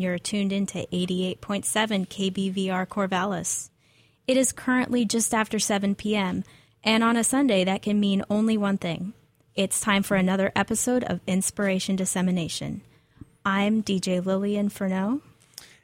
You're tuned into 88.7 KBVR Corvallis. It is currently just after 7 p.m., and on a Sunday, that can mean only one thing. It's time for another episode of Inspiration Dissemination. I'm DJ Lillian Furneaux.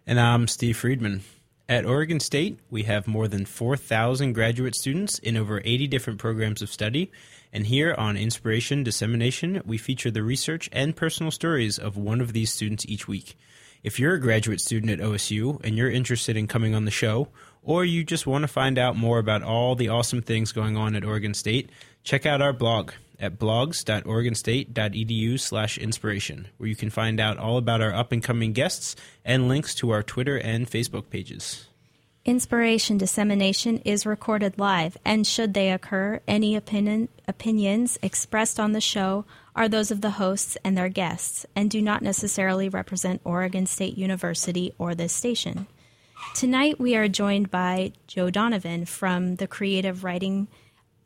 And I'm Steve Friedman. At Oregon State, we have more than 4,000 graduate students in over 80 different programs of study. And here on Inspiration Dissemination, we feature the research and personal stories of one of these students each week. If you're a graduate student at OSU and you're interested in coming on the show, or you just want to find out more about all the awesome things going on at Oregon State, check out our blog at blogs.oregonstate.edu slash inspiration, where you can find out all about our up-and-coming guests and links to our Twitter and Facebook pages. Inspiration dissemination is recorded live, and should they occur, any opinion, opinions expressed on the show are those of the hosts and their guests, and do not necessarily represent Oregon State University or this station. Tonight, we are joined by Joe Donovan from the Creative Writing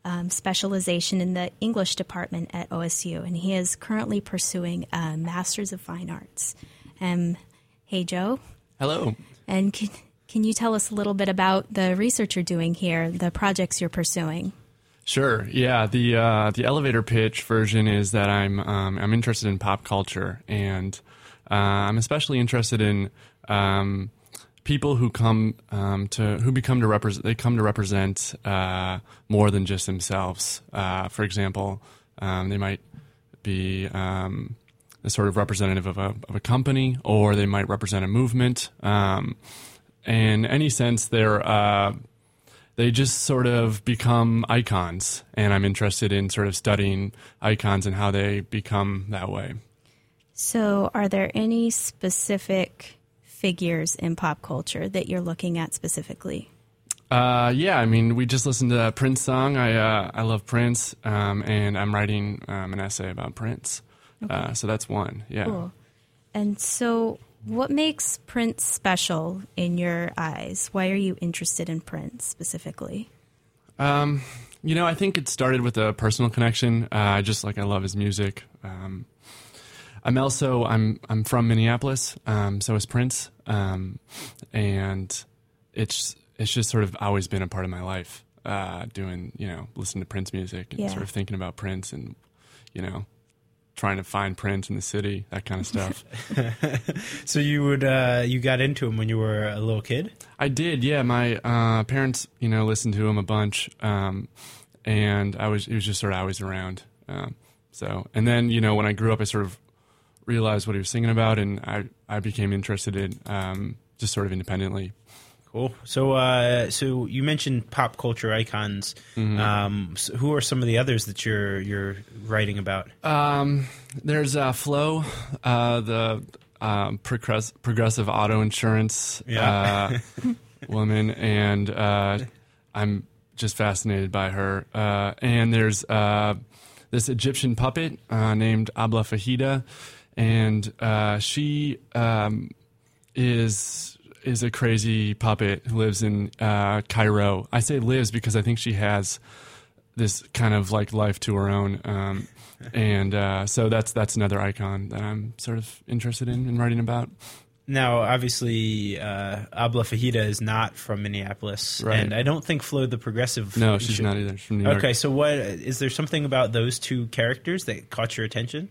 um, specialization in the English department at OSU, and he is currently pursuing a Master's of Fine Arts. Um, hey, Joe. Hello. And can, can you tell us a little bit about the research you're doing here, the projects you're pursuing? Sure. Yeah. The uh, the elevator pitch version is that I'm um, I'm interested in pop culture, and uh, I'm especially interested in um, people who come um, to who become to represent they come to represent uh, more than just themselves. Uh, for example, um, they might be um, a sort of representative of a of a company, or they might represent a movement. Um, in any sense, they're uh, they just sort of become icons, and I'm interested in sort of studying icons and how they become that way. So, are there any specific figures in pop culture that you're looking at specifically? Uh, yeah, I mean, we just listened to that Prince song. I uh, I love Prince, um, and I'm writing um, an essay about Prince. Okay. Uh, so that's one. Yeah. Cool. And so, what makes Prince special in your eyes? Why are you interested in Prince specifically? Um, you know, I think it started with a personal connection. Uh, I just like I love his music. Um, I'm also I'm I'm from Minneapolis, um, so is Prince, um, and it's it's just sort of always been a part of my life. Uh, doing you know listening to Prince music and Yeah. sort of thinking about Prince and you know trying to find Prince in the city, that kind of stuff. So you would uh, you got into him when you were a little kid? I did, yeah. My uh, parents, you know, listened to him a bunch, um, and I was he was just sort of always around. Um, so, and then you know, when I grew up, I sort of realized what he was singing about, and I I became interested in um, just sort of independently. Cool. So, uh, so you mentioned pop culture icons. Um, so who are some of the others that you're you're writing about? Um, there's uh, Flo, uh, the um, progress- progressive auto insurance Yeah. uh, woman, and uh, I'm just fascinated by her. Uh, and there's uh, this Egyptian puppet uh, named Abla Fahita, and uh, she um, is is a crazy puppet who lives in uh, Cairo. I say lives because I think she has this kind of like life to her own. Um, and uh, so that's that's another icon that I'm sort of interested in and writing about. Now, obviously, uh, Abla Fahita is not from Minneapolis, Right. and I don't think Flo the Progressive. No, she's not either. She's from New York. Okay, so what is there something about those two characters that caught your attention?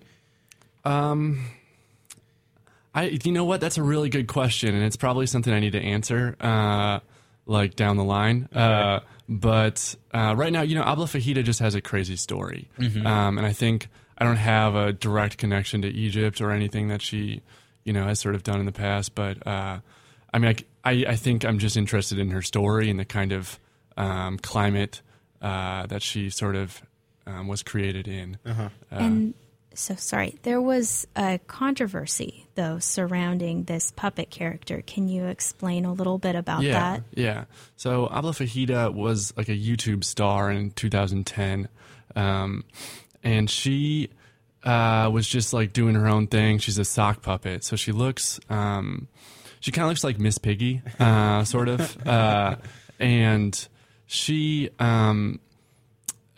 Um, I you know what? That's a really good question, and it's probably something I need to answer, uh, like down the line. Uh, but uh, right now, you know, Abla Fahita just has a crazy story, um, and I think I don't have a direct connection to Egypt or anything that she, you know, has sort of done in the past. But uh, I mean, I, I, I think I'm just interested in her story and the kind of um, climate uh, that she sort of um, was created in. Uh, and so, sorry, there was a controversy, though, surrounding this puppet character. Can you explain a little bit about yeah, that? Yeah. So Abla Fahita was like a YouTube star in 2010. Um, and she uh, was just like doing her own thing. She's a sock puppet. So she looks, um, she kind of looks like Miss Piggy, uh, sort of. Uh, and she um,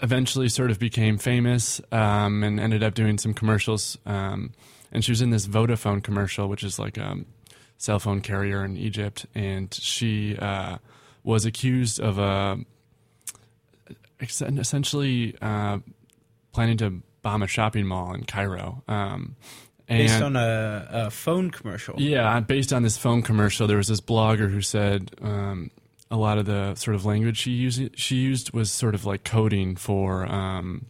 eventually sort of became famous um, and ended up doing some commercials. Um, and she was in this Vodafone commercial, which is like a cell phone carrier in Egypt, and she uh, was accused of uh, essentially uh, planning to bomb a shopping mall in Cairo. Um, Based on a, a phone commercial. yeah, based on this phone commercial, there was this blogger who said um, a lot of the sort of language she used she used was sort of like coding for um,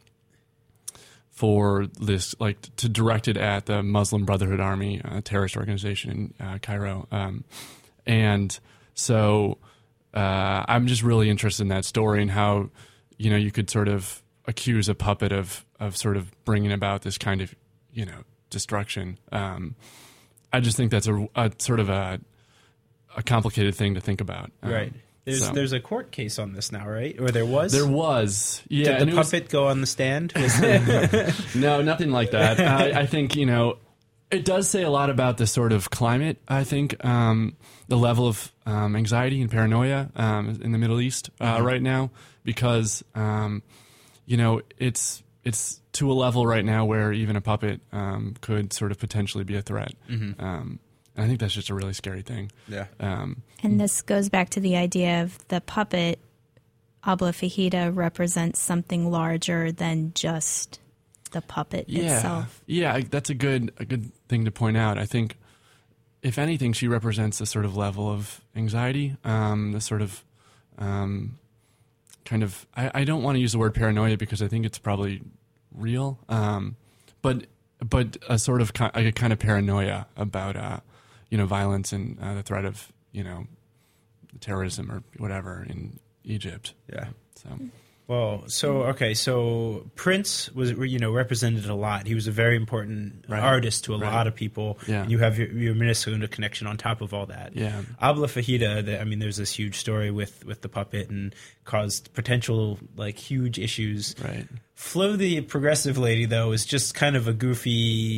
for this like to direct it at the Muslim Brotherhood Army, a terrorist organization in uh, Cairo, um, and so uh, I'm just really interested in that story and how you know you could sort of accuse a puppet of of sort of bringing about this kind of you know destruction. Um, I just think that's a, a sort of a a complicated thing to think about. Um, Right. There's so- there's a court case on this now, right? Or there was. There was, yeah. Did the it was- puppet go on the stand? No, nothing like that. I, I think you know, it does say a lot about the sort of climate. I think um, the level of um, anxiety and paranoia um, in the Middle East uh, right now, because um, you know it's it's to a level right now where even a puppet um, could sort of potentially be a threat. Um, and I think that's just a really scary thing. yeah. Um, And this goes back to the idea of the puppet. Abla Fahita represents something larger than just the puppet yeah, itself. Yeah, I- that's a good a good thing to point out. I think, if anything, she represents a sort of level of anxiety, um, the sort of um, kind of. I, I don't want to use the word paranoia because I think it's probably real, um, but but a sort of a kind of paranoia about uh, you know violence and uh, the threat of you know terrorism or whatever in Egypt. Yeah. So Well, so okay, so Prince was you know represented a lot. He was a very important Right. artist to a Right. lot of people. Yeah. You have your, your Minnesota connection on top of all that. Yeah. Abla Fahita. The, I mean, there's this huge story with with the puppet and caused potential like huge issues. right. Flo, the progressive lady, though, is just kind of a goofy,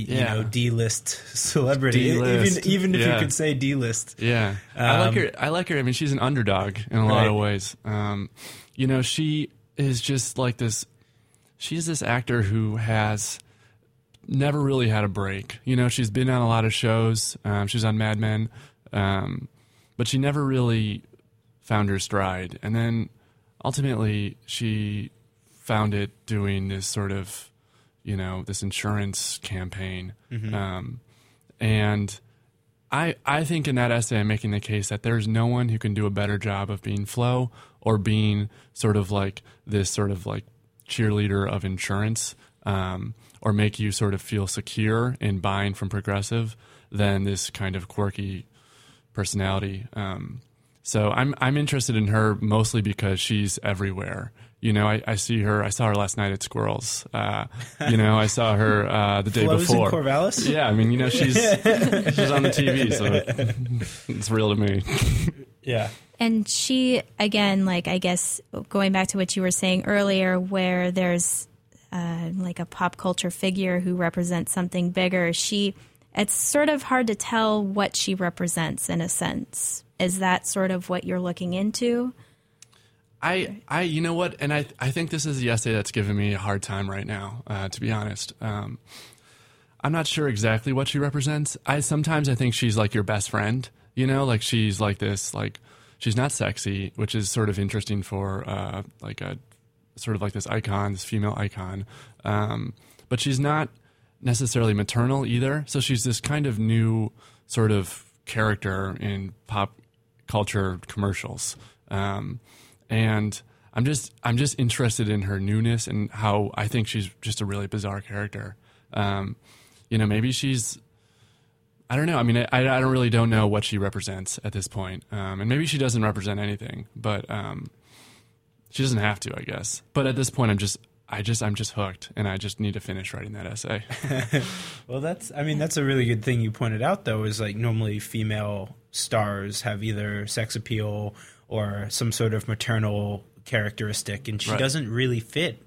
you know, D-list celebrity. D-list, Even even if yeah. you could say D-list. Yeah, I like Um, her. I like her. I mean, she's an underdog in a lot of ways. Um, you know, she is just like this. She's this actor who has never really had a break. You know, she's been on a lot of shows. Um, she's on Mad Men, um, but she never really found her stride. And then ultimately, she found it doing this sort of, you know, this insurance campaign. Um, and I I think in that essay I'm making the case that there's no one who can do a better job of being Flo or being sort of like this sort of like cheerleader of insurance um, or make you sort of feel secure in buying from Progressive than this kind of quirky personality. Um, so I'm I'm interested in her mostly because she's everywhere. You know, I, I see her. I saw her last night at Squirrels. Uh, you know, I saw her uh, the day Flo's in before. Corvallis? Yeah, I mean, you know, she's she's on the TV, so it's real to me. Yeah. And she, again, like I guess going back to what you were saying earlier, where there's uh, like a pop culture figure who represents something bigger, she, it's sort of hard to tell what she represents in a sense. Is that sort of what you're looking into? I, I, you know what, and I, I think this is the essay that's giving me a hard time right now. Uh, to be honest, um, I'm not sure exactly what she represents. I sometimes I think she's like your best friend. You know, like she's like this, like she's not sexy, which is sort of interesting for uh, like a sort of like this icon, this female icon. Um, but she's not necessarily maternal either. So she's this kind of new sort of character in pop culture commercials. Um, and I'm just I'm just interested in her newness and how I think she's just a really bizarre character. Um, you know, maybe she's I don't know. I mean, I, I don't really don't know what she represents at this point. Um, and maybe she doesn't represent anything, but um, she doesn't have to, I guess. But at this point, I'm just I just I'm just hooked, and I just need to finish writing that essay. Well, that's I mean that's a really good thing you pointed out though is like normally female stars have either sex appeal or some sort of maternal characteristic and she Right. doesn't really fit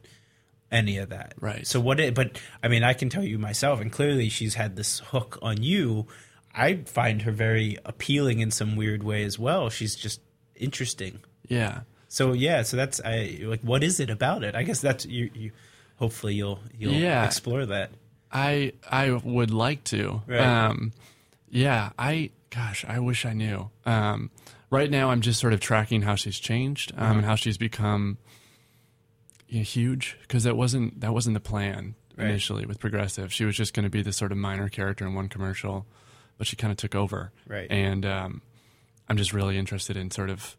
any of that. Right. So what it but I mean I can tell you myself and clearly she's had this hook on you. I find her very appealing in some weird way as well. She's just interesting. yeah. So yeah, so that's I like what is it about it? I guess that's you, you hopefully you'll you'll Yeah. explore that. I I would like to. Right. Um, yeah, I gosh, I wish I knew. Um, right now, I'm just sort of tracking how she's changed um, Uh-huh. and how she's become you know, huge because that wasn't that wasn't the plan Right. initially with Progressive. She was just going to be this sort of minor character in one commercial, but she kind of took over. Right. And um, I'm just really interested in sort of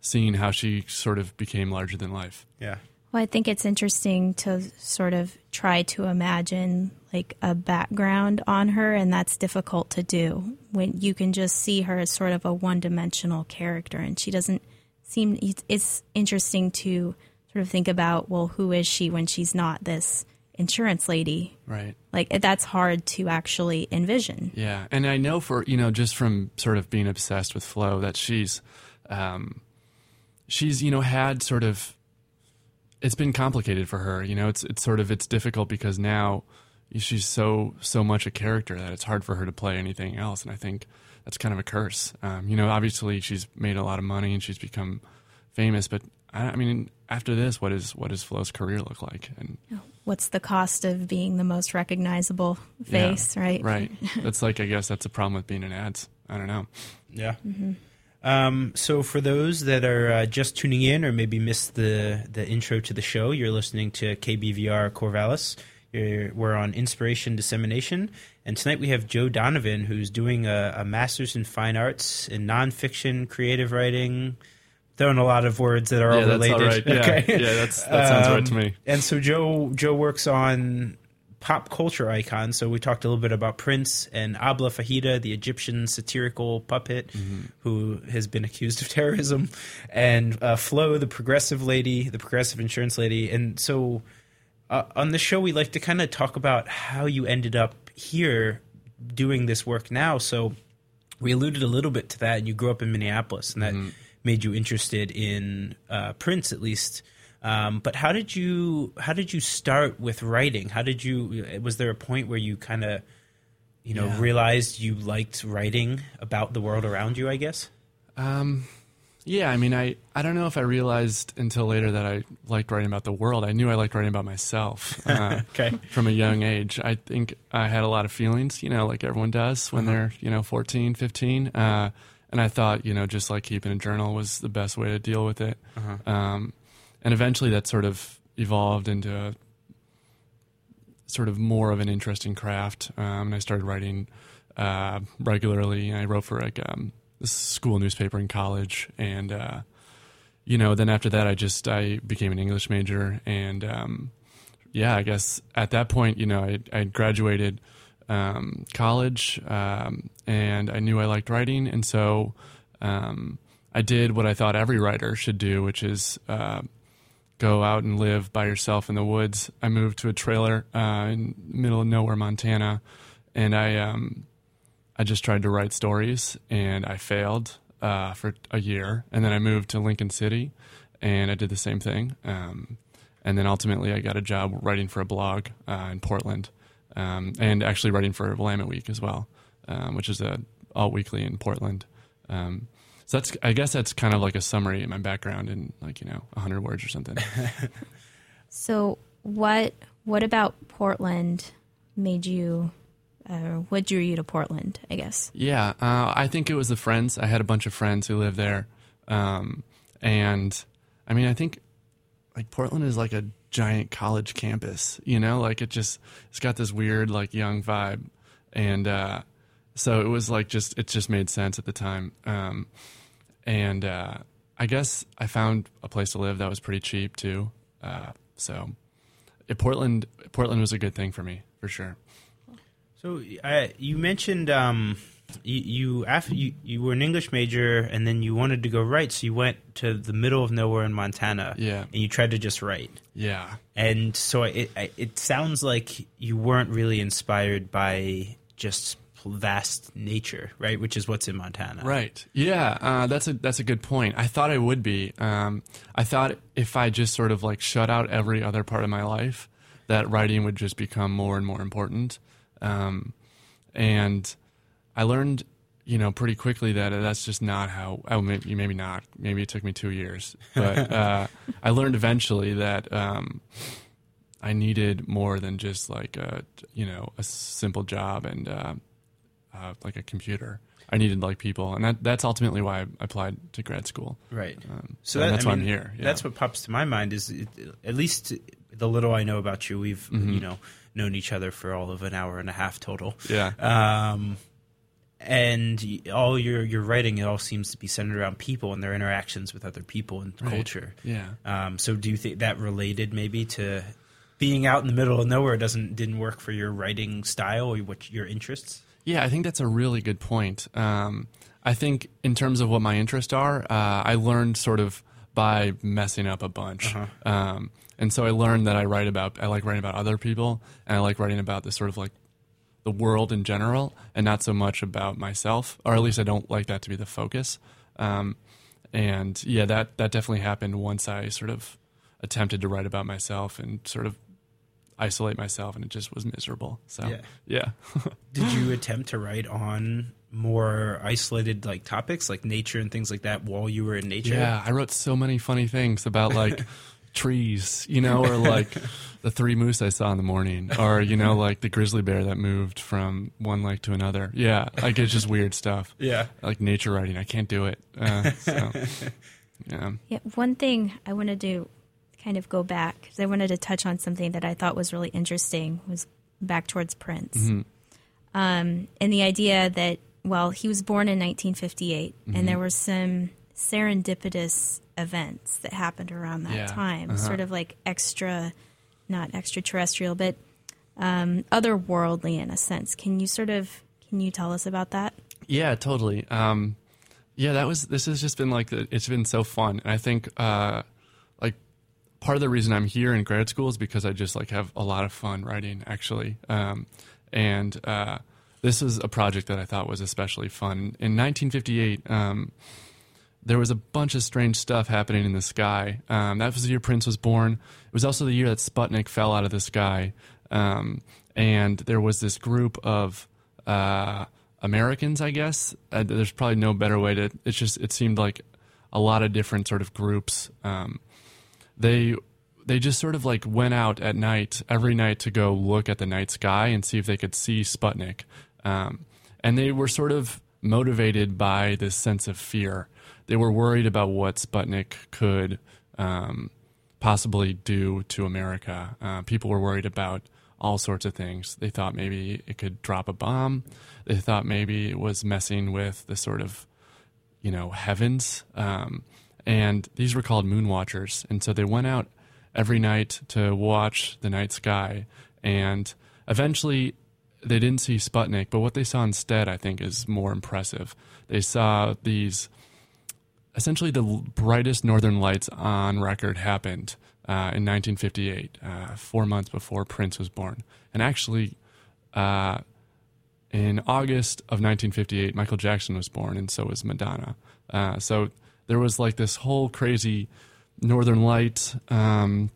seeing how she sort of became larger than life. Yeah. Well, I think it's interesting to sort of try to imagine like a background on her, and that's difficult to do when you can just see her as sort of a one dimensional character, and she doesn't seem. It's, it's interesting to sort of think about, well, who is she when she's not this insurance lady? Right. Like that's hard to actually envision. Yeah, and I know for you know just from sort of being obsessed with Flo that she's, um, she's you know had sort of, it's been complicated for her. You know, it's it's sort of it's difficult because now she's so so much a character that it's hard for her to play anything else, and I think that's kind of a curse. Um, you know, obviously she's made a lot of money and she's become famous, but I, I mean, after this, what is what does Flo's career look like? And What's the cost of being the most recognizable face, yeah, right? Right. That's like I guess that's a problem with being in ads. I don't know. Yeah. Um, so for those that are uh, just tuning in or maybe missed the the intro to the show, you're listening to KBVR Corvallis. You're, we're on inspiration dissemination, and tonight we have Joe Donovan, who's doing a, a master's in fine arts in nonfiction, creative writing. Throwing a lot of words that are all yeah, that's related. all right. Yeah, Okay. yeah, that's that sounds right to Um, me. And so Joe Joe works on pop culture icons. So we talked a little bit about Prince and Abla Fahita, the Egyptian satirical puppet Mm-hmm. who has been accused of terrorism, and uh, Flo, the progressive lady, the progressive insurance lady. And so uh, on the show, we like to kind of talk about how you ended up here doing this work now. So we alluded a little bit to that, and you grew up in Minneapolis, and that made you interested in uh, Prince, at least. Um, but how did you how did you start with writing? How did you was there a point where you kind of you know Yeah. realized you liked writing about the world around you? I guess. Um, yeah, I mean, I, I don't know if I realized until later that I liked writing about the world. I knew I liked writing about myself uh, Okay. from a young age. I think I had a lot of feelings, you know, like everyone does when they're, you know, 14, 15. Uh, and I thought, you know, just like keeping a journal was the best way to deal with it. Um, and eventually that sort of evolved into a, sort of more of an interesting craft. Um, and I started writing uh, regularly. I wrote for like um, school newspaper in college, and uh, you know, then after that, I just I became an English major, and um, yeah, I guess at that point, you know, I I graduated um, college, um, and I knew I liked writing, and so um, I did what I thought every writer should do, which is uh, go out and live by yourself in the woods. I moved to a trailer uh, in middle of nowhere, Montana, and I um, I just tried to write stories, and I failed uh, for a year, and then I moved to Lincoln City, and I did the same thing, um, and then ultimately I got a job writing for a blog uh, in Portland, um, and actually writing for Willamette Week as well, um, which is a all weekly in Portland. Um, so that's I guess that's kind of like a summary of my background in like you know hundred words or something. So what what about Portland made you uh, what drew you to Portland, I guess? Yeah, uh, I think it was the friends. I had a bunch of friends who lived there, um, and I mean, I think like Portland is like a giant college campus. You know, like it just it's got this weird like young vibe, and uh, so it was like just it just made sense at the time. Um, and uh, I guess I found a place to live that was pretty cheap too. Uh, so it, Portland Portland was a good thing for me for sure. So uh, you mentioned um, you, you after you, you were an English major and then you wanted to go write, so you went to the middle of nowhere in Montana. Yeah. and you tried to just write. Yeah. And so it it- it sounds like you weren't really inspired by just vast nature, right? Which is what's in Montana, Right. Yeah. Uh, that's a that's a good point. I thought I would be. Um, I thought if I just sort of like shut out every other part of my life, that writing would just become more and more important. Um, and I learned, you know, pretty quickly that that's just not how. Oh, maybe, maybe not. Maybe it took me two years, but uh, I learned eventually that. Um, I needed more than just like a you know a simple job and uh, uh, like a computer. I needed like people, and that that's ultimately why I applied to grad school. Right. Um, so that, that's I why mean, I'm here. Yeah. That's what pops to my mind is it, at least the little I know about you, we've Mm-hmm. you know known each other for all of an hour and a half total. yeah. Um, and all your your writing, it all seems to be centered around people and their interactions with other people and Right. culture. Yeah. Um, so do you think that related maybe to being out in the middle of nowhere doesn't didn't work for your writing style or what your interests? Yeah, I think that's a really good point. Um, I think in terms of what my interests are, uh, I learned sort of by messing up a bunch. Um, and so I learned that I write about, I like writing about other people, and I like writing about the sort of like the world in general, and not so much about myself, or at least I don't like that to be the focus. Um, and yeah, that that definitely happened once I sort of attempted to write about myself and sort of isolate myself, and it just was miserable. So Yeah. yeah. Did you attempt to write on more isolated like topics like nature and things like that while you were in nature? Yeah, I wrote so many funny things about like trees, you know, or like the three moose I saw in the morning, or you know, like the grizzly bear that moved from one lake to another. Yeah, like it's just weird stuff. Yeah. Like nature writing, I can't do it. Uh, so, yeah, Yeah, one thing I wanted to kind of go back because I wanted to touch on something that I thought was really interesting was back towards Prince, Mm-hmm. um, and the idea that well he was born in 1958 Mm-hmm. and there were some serendipitous events that happened around that Yeah, time, uh-huh. sort of like extra, not extraterrestrial, but um, otherworldly in a sense. Can you sort of can you tell us about that? yeah, totally. Um, yeah, that was. This has just been like it's been so fun, and I think uh, like part of the reason I'm here in grad school is because I just like have a lot of fun writing actually. Um, and uh, this is a project that I thought was especially fun. In 1958, um, there was a bunch of strange stuff happening in the sky. Um, that was the year Prince was born. It was also the year that Sputnik fell out of the sky. Um, and there was this group of uh, Americans, I guess. Uh, there's probably no better way to. It's just it seemed like a lot of different sort of groups. Um, they they just sort of like went out at night every night to go look at the night sky and see if they could see Sputnik. Um, and they were sort of motivated by this sense of fear. They were worried about what Sputnik could um, possibly do to America. Uh, people were worried about all sorts of things. They thought maybe it could drop a bomb. They thought maybe it was messing with the sort of you know heavens um, and these were called moon watchers and so they went out every night to watch the night sky and eventually they didn't see sputnik but what they saw instead i think is more impressive. They saw these essentially the brightest northern lights on record happened uh, in 1958 uh, four months before prince was born. And actually uh, in August of 1958, Michael Jackson was born, and so was Madonna. Uh, so there was like this whole crazy Northern Light um,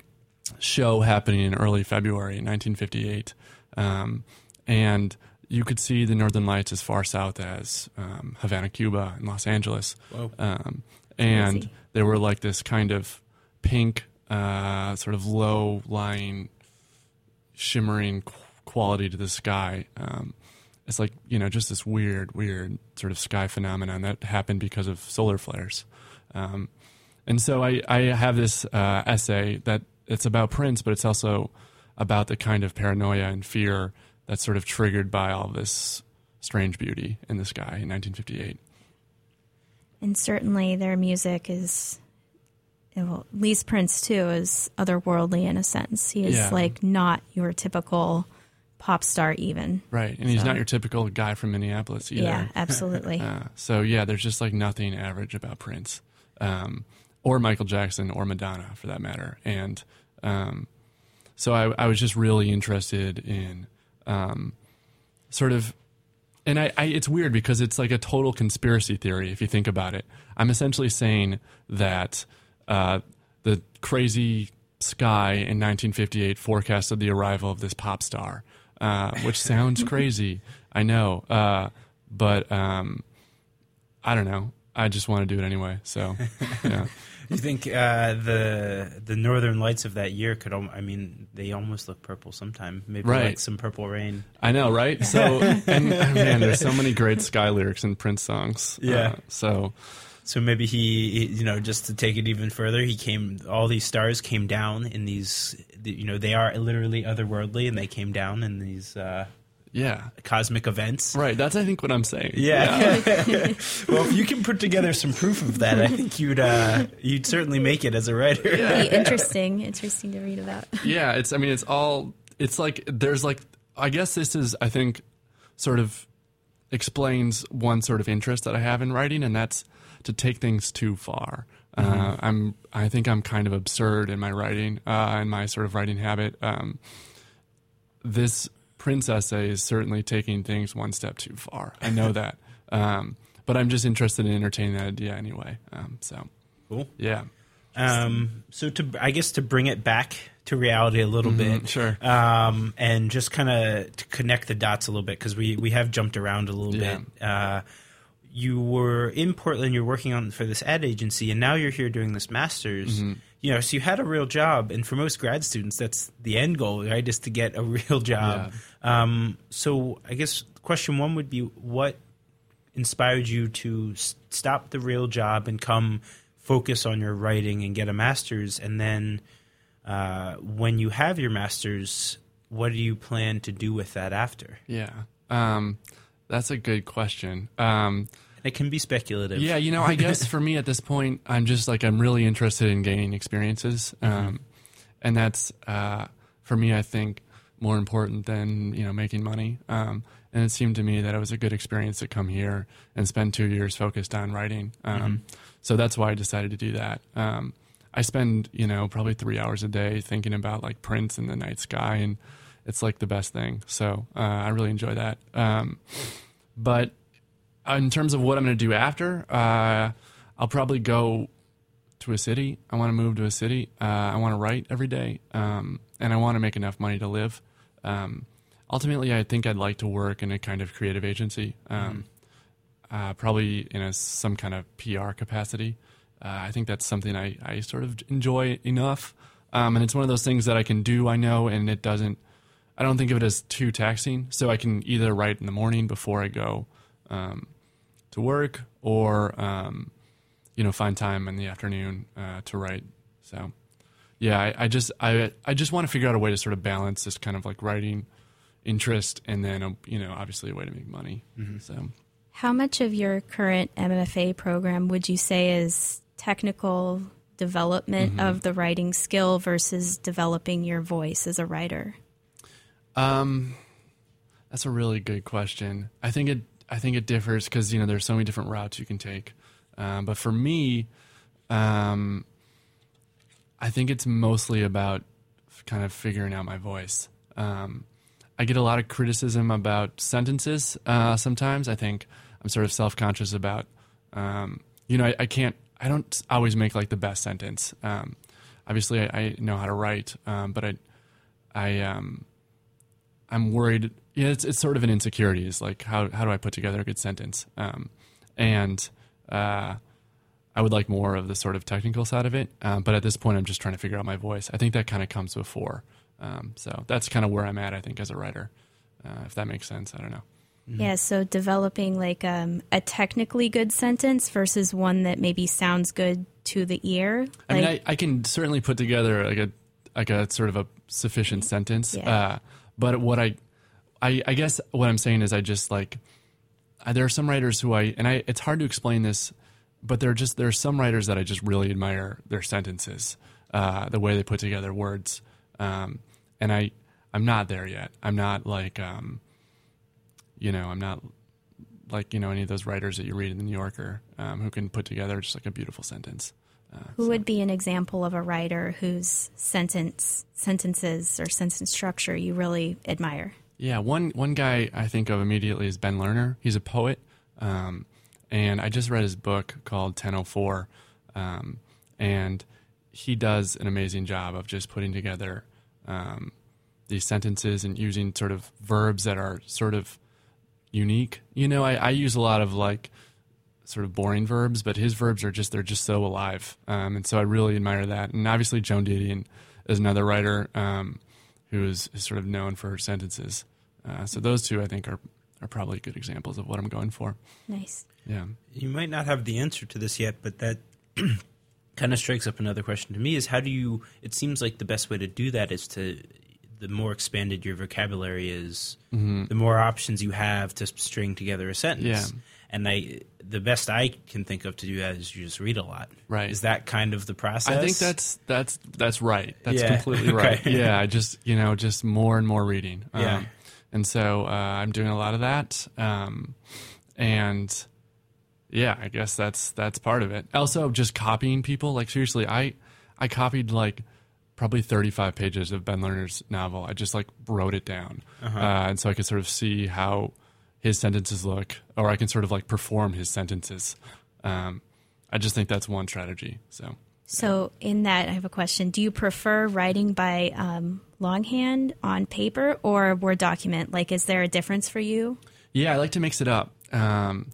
show happening in early February 1958, um, and you could see the Northern Lights as far south as um, Havana, Cuba, and Los Angeles. Um, and they were like this kind of pink, uh, sort of low lying, shimmering quality to the sky. Um, it's like you know just this weird, weird sort of sky phenomenon that happened because of solar flares. Um, and so I, I have this uh, essay that it's about Prince, but it's also about the kind of paranoia and fear that's sort of triggered by all this strange beauty in the sky in 1958. And certainly their music is, well, at least Prince too, is otherworldly in a sense. He is Yeah. like not your typical pop star, even. Right, and he's not your typical guy from Minneapolis either. Yeah, absolutely. Uh, so yeah, there's just like nothing average about Prince, um, or Michael Jackson, or Madonna for that matter. And um, so I, I was just really interested in um, sort of, and I, I, it's weird because it's like a total conspiracy theory if you think about it. I'm essentially saying that uh, the crazy sky in 1958 forecasted the arrival of this pop star, uh, which sounds crazy. I know, uh, but um, I don't know. I just want to do it anyway. So, yeah. You think uh, the the northern lights of that year could? Al- I mean, they almost look purple sometime. Maybe Right. like some purple rain. I know, right? So, and oh, man, there's so many great Sky lyrics in Prince songs. Yeah. Uh, so, So maybe he, he- you know, just to take it even further, he came. All these stars came down in these. You know, they are literally otherworldly, and they came down in these uh, yeah. cosmic events. Right. That's, I think, what I'm saying. Yeah. well, if you can put together some proof of that, I think you'd uh, you'd certainly make it as a writer. Be interesting, interesting to read about. yeah it's i mean it's all it's like there's like i guess this is i think sort of explains one sort of interest that i have in writing and that's to take things too far uh, i'm i think i'm kind of absurd in my writing uh, and my sort of writing habit um, this prince essay is certainly taking things one step too far i know that um, but i'm just interested in entertaining that idea anyway um, so Cool. yeah Um, so to I guess to bring it back to reality a little bit, sure. um, and just kind of to connect the dots a little bit because we we have jumped around a little Yeah. bit. Uh, you were in Portland, you're working on for this ad agency, and now you're here doing this master's. Mm-hmm. You know, so you had a real job, and for most grad students, that's the end goal, right? Is to get a real job. Um, so I guess question one would be what inspired you to stop the real job and come focus on your writing and get a master's and then uh, when you have your master's what do you plan to do with that after Yeah. Um, that's a good question. Um, it can be speculative yeah, you know, I guess for me at this point, I'm just like, I'm really interested in gaining experiences. Um, and that's, uh, for me, I think more important than, you know, making money. Um, and it seemed to me that it was a good experience to come here and spend two years focused on writing. Um, So that's why I decided to do that. Um, I spend, you know, probably three hours a day thinking about like Prince and the night sky, and it's like the best thing. So uh, I really enjoy that. Um, but in terms of what I'm going to do after, uh, I'll probably go to a city. I want to move to a city. Uh, I want to write every day, um, and I want to make enough money to live. Um, ultimately, I think I'd like to work in a kind of creative agency, um, uh, probably in a some kind of PR capacity. Uh, I think that's something I, I sort of enjoy enough, um, and it's one of those things that I can do. I know, and it doesn't. I don't think of it as too taxing, so I can either write in the morning before I go um, to work, or um, you know, find time in the afternoon uh, to write. So, yeah, I, I just I I just want to figure out a way to sort of balance this kind of like writing interest, and then um, you know, obviously a way to make money. So. How much of your current MFA program would you say is technical development of the writing skill versus developing your voice as a writer? Um, that's a really good question. I think it. I think it differs because you know there's so many different routes you can take. Um, but for me, um, I think it's mostly about kind of figuring out my voice. Um, I get a lot of criticism about sentences uh, sometimes. I think I'm sort of self conscious about. Um, you know, I, I can't. I don't always make like the best sentence. Um, obviously, I, I know how to write, um, but I, I um, I'm worried. Yeah, it's it's sort of an insecurity. Is like how how do I put together a good sentence? Um, and uh, I would like more of the sort of technical side of it. Um, but at this point, I'm just trying to figure out my voice. I think that kind of comes before. Um, so that's kind of where I'm at. I think as a writer, uh, if that makes sense. I don't know. Yeah, so developing like um, a technically good sentence versus one that maybe sounds good to the ear. I mean, I, I can certainly put together like a like a sort of a sufficient sentence. Yeah. Uh, but what I, I, I guess what I'm saying is I just like there are some writers who I and I it's hard to explain this, but there are just there are some writers that I just really admire their sentences, uh, the way they put together words, um, and I I'm not there yet. I'm not like um, you know I'm not like you know any of those writers that you read in the New Yorker um, who can put together just like a beautiful sentence. Uh, Who would be an example of a writer whose sentence sentences or sentence structure you really admire? Yeah, one one guy I think of immediately is Ben Lerner. He's a poet, um, and I just read his book called 10:04, um, and he does an amazing job of just putting together um, these sentences and using sort of verbs that are sort of unique. You know, I, I use a lot of like sort of boring verbs, but his verbs are just they're just so alive, um, and so I really admire that. And obviously, Joan Didion is another writer um, who is, is sort of known for her sentences. Uh, so those two, I think, are are probably good examples of what I'm going for. Nice. Yeah. You might not have the answer to this yet, but that kind of strikes up another question to me is how do you it seems like the best way to do that is to the more expanded your vocabulary is the more options you have to string together a sentence Mm-hmm. Yeah. and i the best i can think of to do that is you just read a lot Right. is that kind of the process I think that's that's that's right. That's Yeah. completely right. Okay. Yeah, I just you know just more and more reading. Yeah. Um, and so uh, I'm doing a lot of that. Um, and yeah, I guess that's that's part of it. Also, just copying people. Like seriously, I I copied like probably 35 pages of Ben Lerner's novel. I just like wrote it down, Uh-huh. uh, and so I could sort of see how his sentences look, or I can sort of like perform his sentences. Um, I just think that's one strategy. So. So, in that, I have a question. Do you prefer writing by um, longhand on paper or Word document? Like, is there a difference for you? Yeah, I like to mix it up. Um,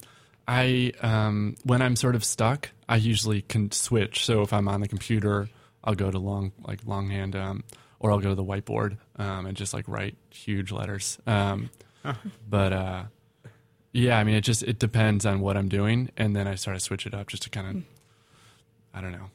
I um, when I'm sort of stuck, I usually can switch. So if I'm on the computer, I'll go to long like longhand, um, or I'll go to the whiteboard um, and just like write huge letters. Um, But uh, yeah, I mean, it just it depends on what I'm doing, and then I sort of switch it up just to kind of, I don't know,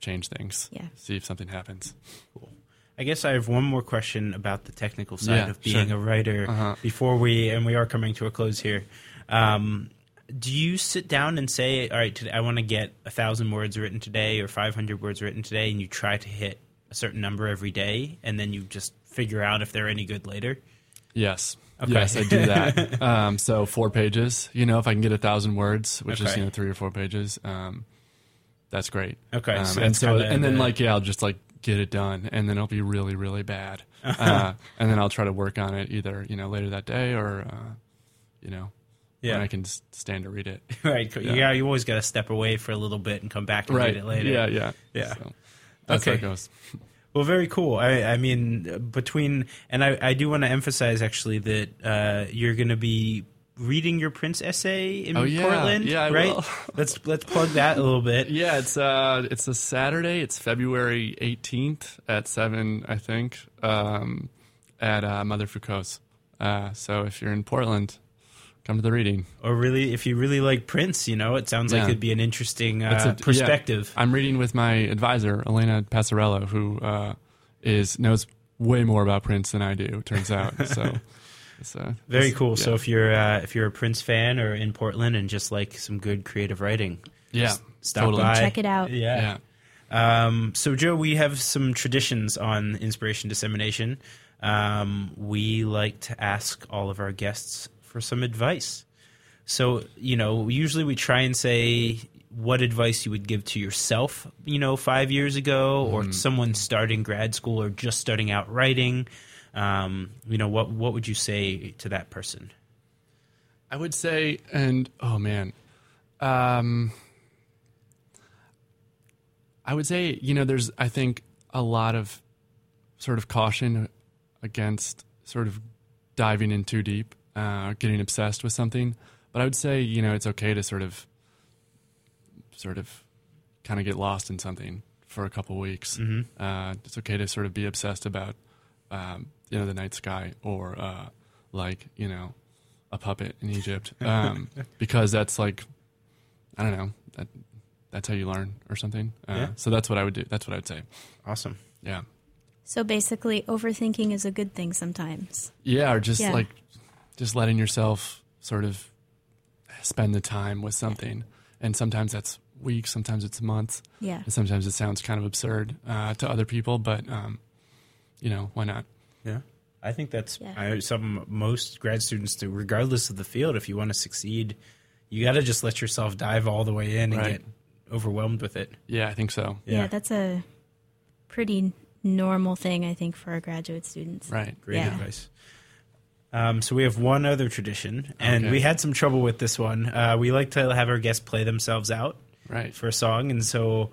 change things. Yeah. See if something happens. Cool. I guess I have one more question about the technical side Yeah, of being sure. a writer Uh-huh. before we and we are coming to a close here. Um, do you sit down and say, "All right, today, I want to get a thousand words written today or five hundred words written today," and you try to hit a certain number every day, and then you just figure out if they're any good later? Yes. Okay. Yes, I do that. um, so four pages. You know, if I can get a thousand words, which is you know three or four pages, um, that's great. Okay, Um, so and so and then the- like yeah, I'll just like get it done, and then it'll be really really bad, uh, and then I'll try to work on it either you know later that day or uh, you know Yeah. when I can stand to read it. right. Yeah. Yeah. you always got to step away for a little bit and come back and right. read it later. Yeah. Yeah. Yeah. So that's how it goes. Well, very cool. I, I mean, between and I, I do want to emphasize actually that uh, you're going to be reading your Prince essay in Oh, yeah. Portland, Yeah, I right? let's let's plug that a little bit. Yeah, it's uh it's a Saturday. It's February 18th at 7, I think, um, at uh, Mother Foucault's. Uh, so if you're in Portland, come to the reading. Or really, if you really like Prince, you know, it sounds like it'd be an interesting uh, a- perspective. yeah. I'm reading with my advisor, Elena Passarello, who uh, is knows way more about Prince than I do, it turns out. So it's uh, Very it's- cool. So if you're uh, if you're a Prince fan or in Portland and just like some good creative writing, yeah, stop totally. by, Check it out. Yeah. Yeah. Um, so, Joe, we have some traditions on inspiration dissemination. Um, we like to ask all of our guests for some advice. So, you know, usually we try and say what advice you would give to yourself, you know, five years ago, or someone starting grad school or just starting out writing. Um, you know, what what would you say to that person? I would say, and oh man, um, I would say, you know, there's, I think, a lot of sort of caution against sort of diving in too deep, uh, getting obsessed with something. But I would say, you know, it's okay to sort of, sort of, kind of get lost in something for a couple weeks. Uh, it's okay to sort of be obsessed about, um, you know, the night sky or uh, like, you know, a puppet in Egypt um, because that's like I don't know that that's how you learn or something. Uh, Yeah. So that's what I would do. That's what I'd say. Awesome. Yeah. So basically, overthinking is a good thing sometimes. Yeah, or just Yeah. like just letting yourself sort of spend the time with something, and sometimes that's weeks, sometimes it's months, Yeah. and sometimes it sounds kind of absurd uh, to other people, but um, you know why not? Yeah. I think that's Yeah. I, something most grad students do, regardless of the field. If you want to succeed, you got to just let yourself dive all the way in and Right. get overwhelmed with it. Yeah, I think so. yeah. that's a pretty normal thing, I think, for our graduate students. Right. Great Yeah. advice. Um, so we have one other tradition, and Okay. we had some trouble with this one. Uh, we like to have our guests play themselves out Right. for a song, and so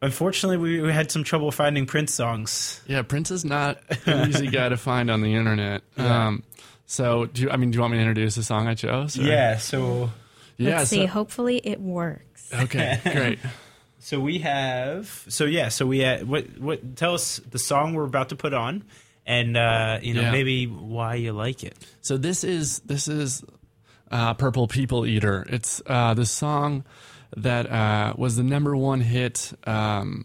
unfortunately, we, we had some trouble finding Prince songs. Yeah, Prince is not an easy guy to find on the internet. Yeah. Um, so, do you, I mean, do you want me to introduce the song I chose? or- Yeah, so Yeah. Let's so- see. Hopefully it works. okay. Great. So we have. So yeah. So we had, what what tell us the song we're about to put on, and uh, you know Yeah. maybe why you like it. So this is this is uh, "Purple People Eater." It's uh, the song that uh, was the number one hit um,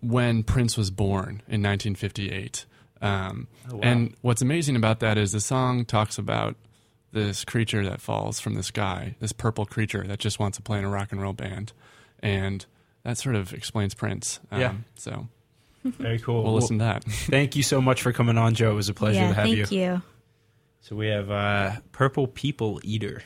when Prince was born in 1958. Um, Oh, wow. And what's amazing about that is the song talks about this creature that falls from the sky, this purple creature that just wants to play in a rock and roll band, and that sort of explains Prince. Um, Yeah. So Very cool. we'll listen to that. Thank you so much for coming on, Joe. It was a pleasure yeah, to have thank you. Thank you. So we have uh, Purple People Eater.